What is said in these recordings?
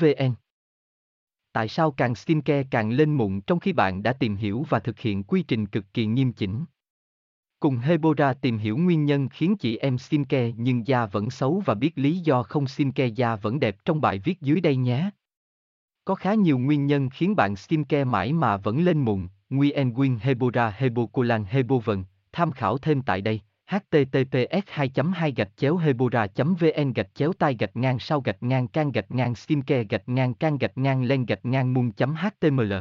vn Tại sao càng skincare càng lên mụn trong khi bạn đã tìm hiểu và thực hiện quy trình cực kỳ nghiêm chỉnh? Cùng Hebora tìm hiểu nguyên nhân khiến chị em skincare nhưng da vẫn xấu và biết lý do không skincare da vẫn đẹp trong bài viết dưới đây nhé. Có khá nhiều nguyên nhân khiến bạn skincare mãi mà vẫn lên mụn, Nguyen Nguyen Hebora Hebocolan Hebovần, tham khảo thêm tại đây https 2 2 gạch chéo hebora vn gạch chéo tai gạch ngang sau gạch ngang can gạch ngang skincare gạch ngang can gạch ngang lên gạch ngang mung html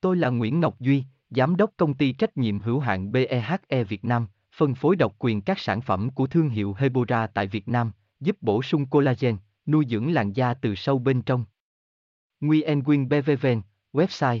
Tôi là Nguyễn Ngọc Duy, Giám đốc công ty trách nhiệm hữu hạn BEHE Việt Nam, phân phối độc quyền các sản phẩm của thương hiệu Hebora tại Việt Nam, giúp bổ sung collagen, nuôi dưỡng làn da từ sâu bên trong. Nguyen Nguyen BVVN, website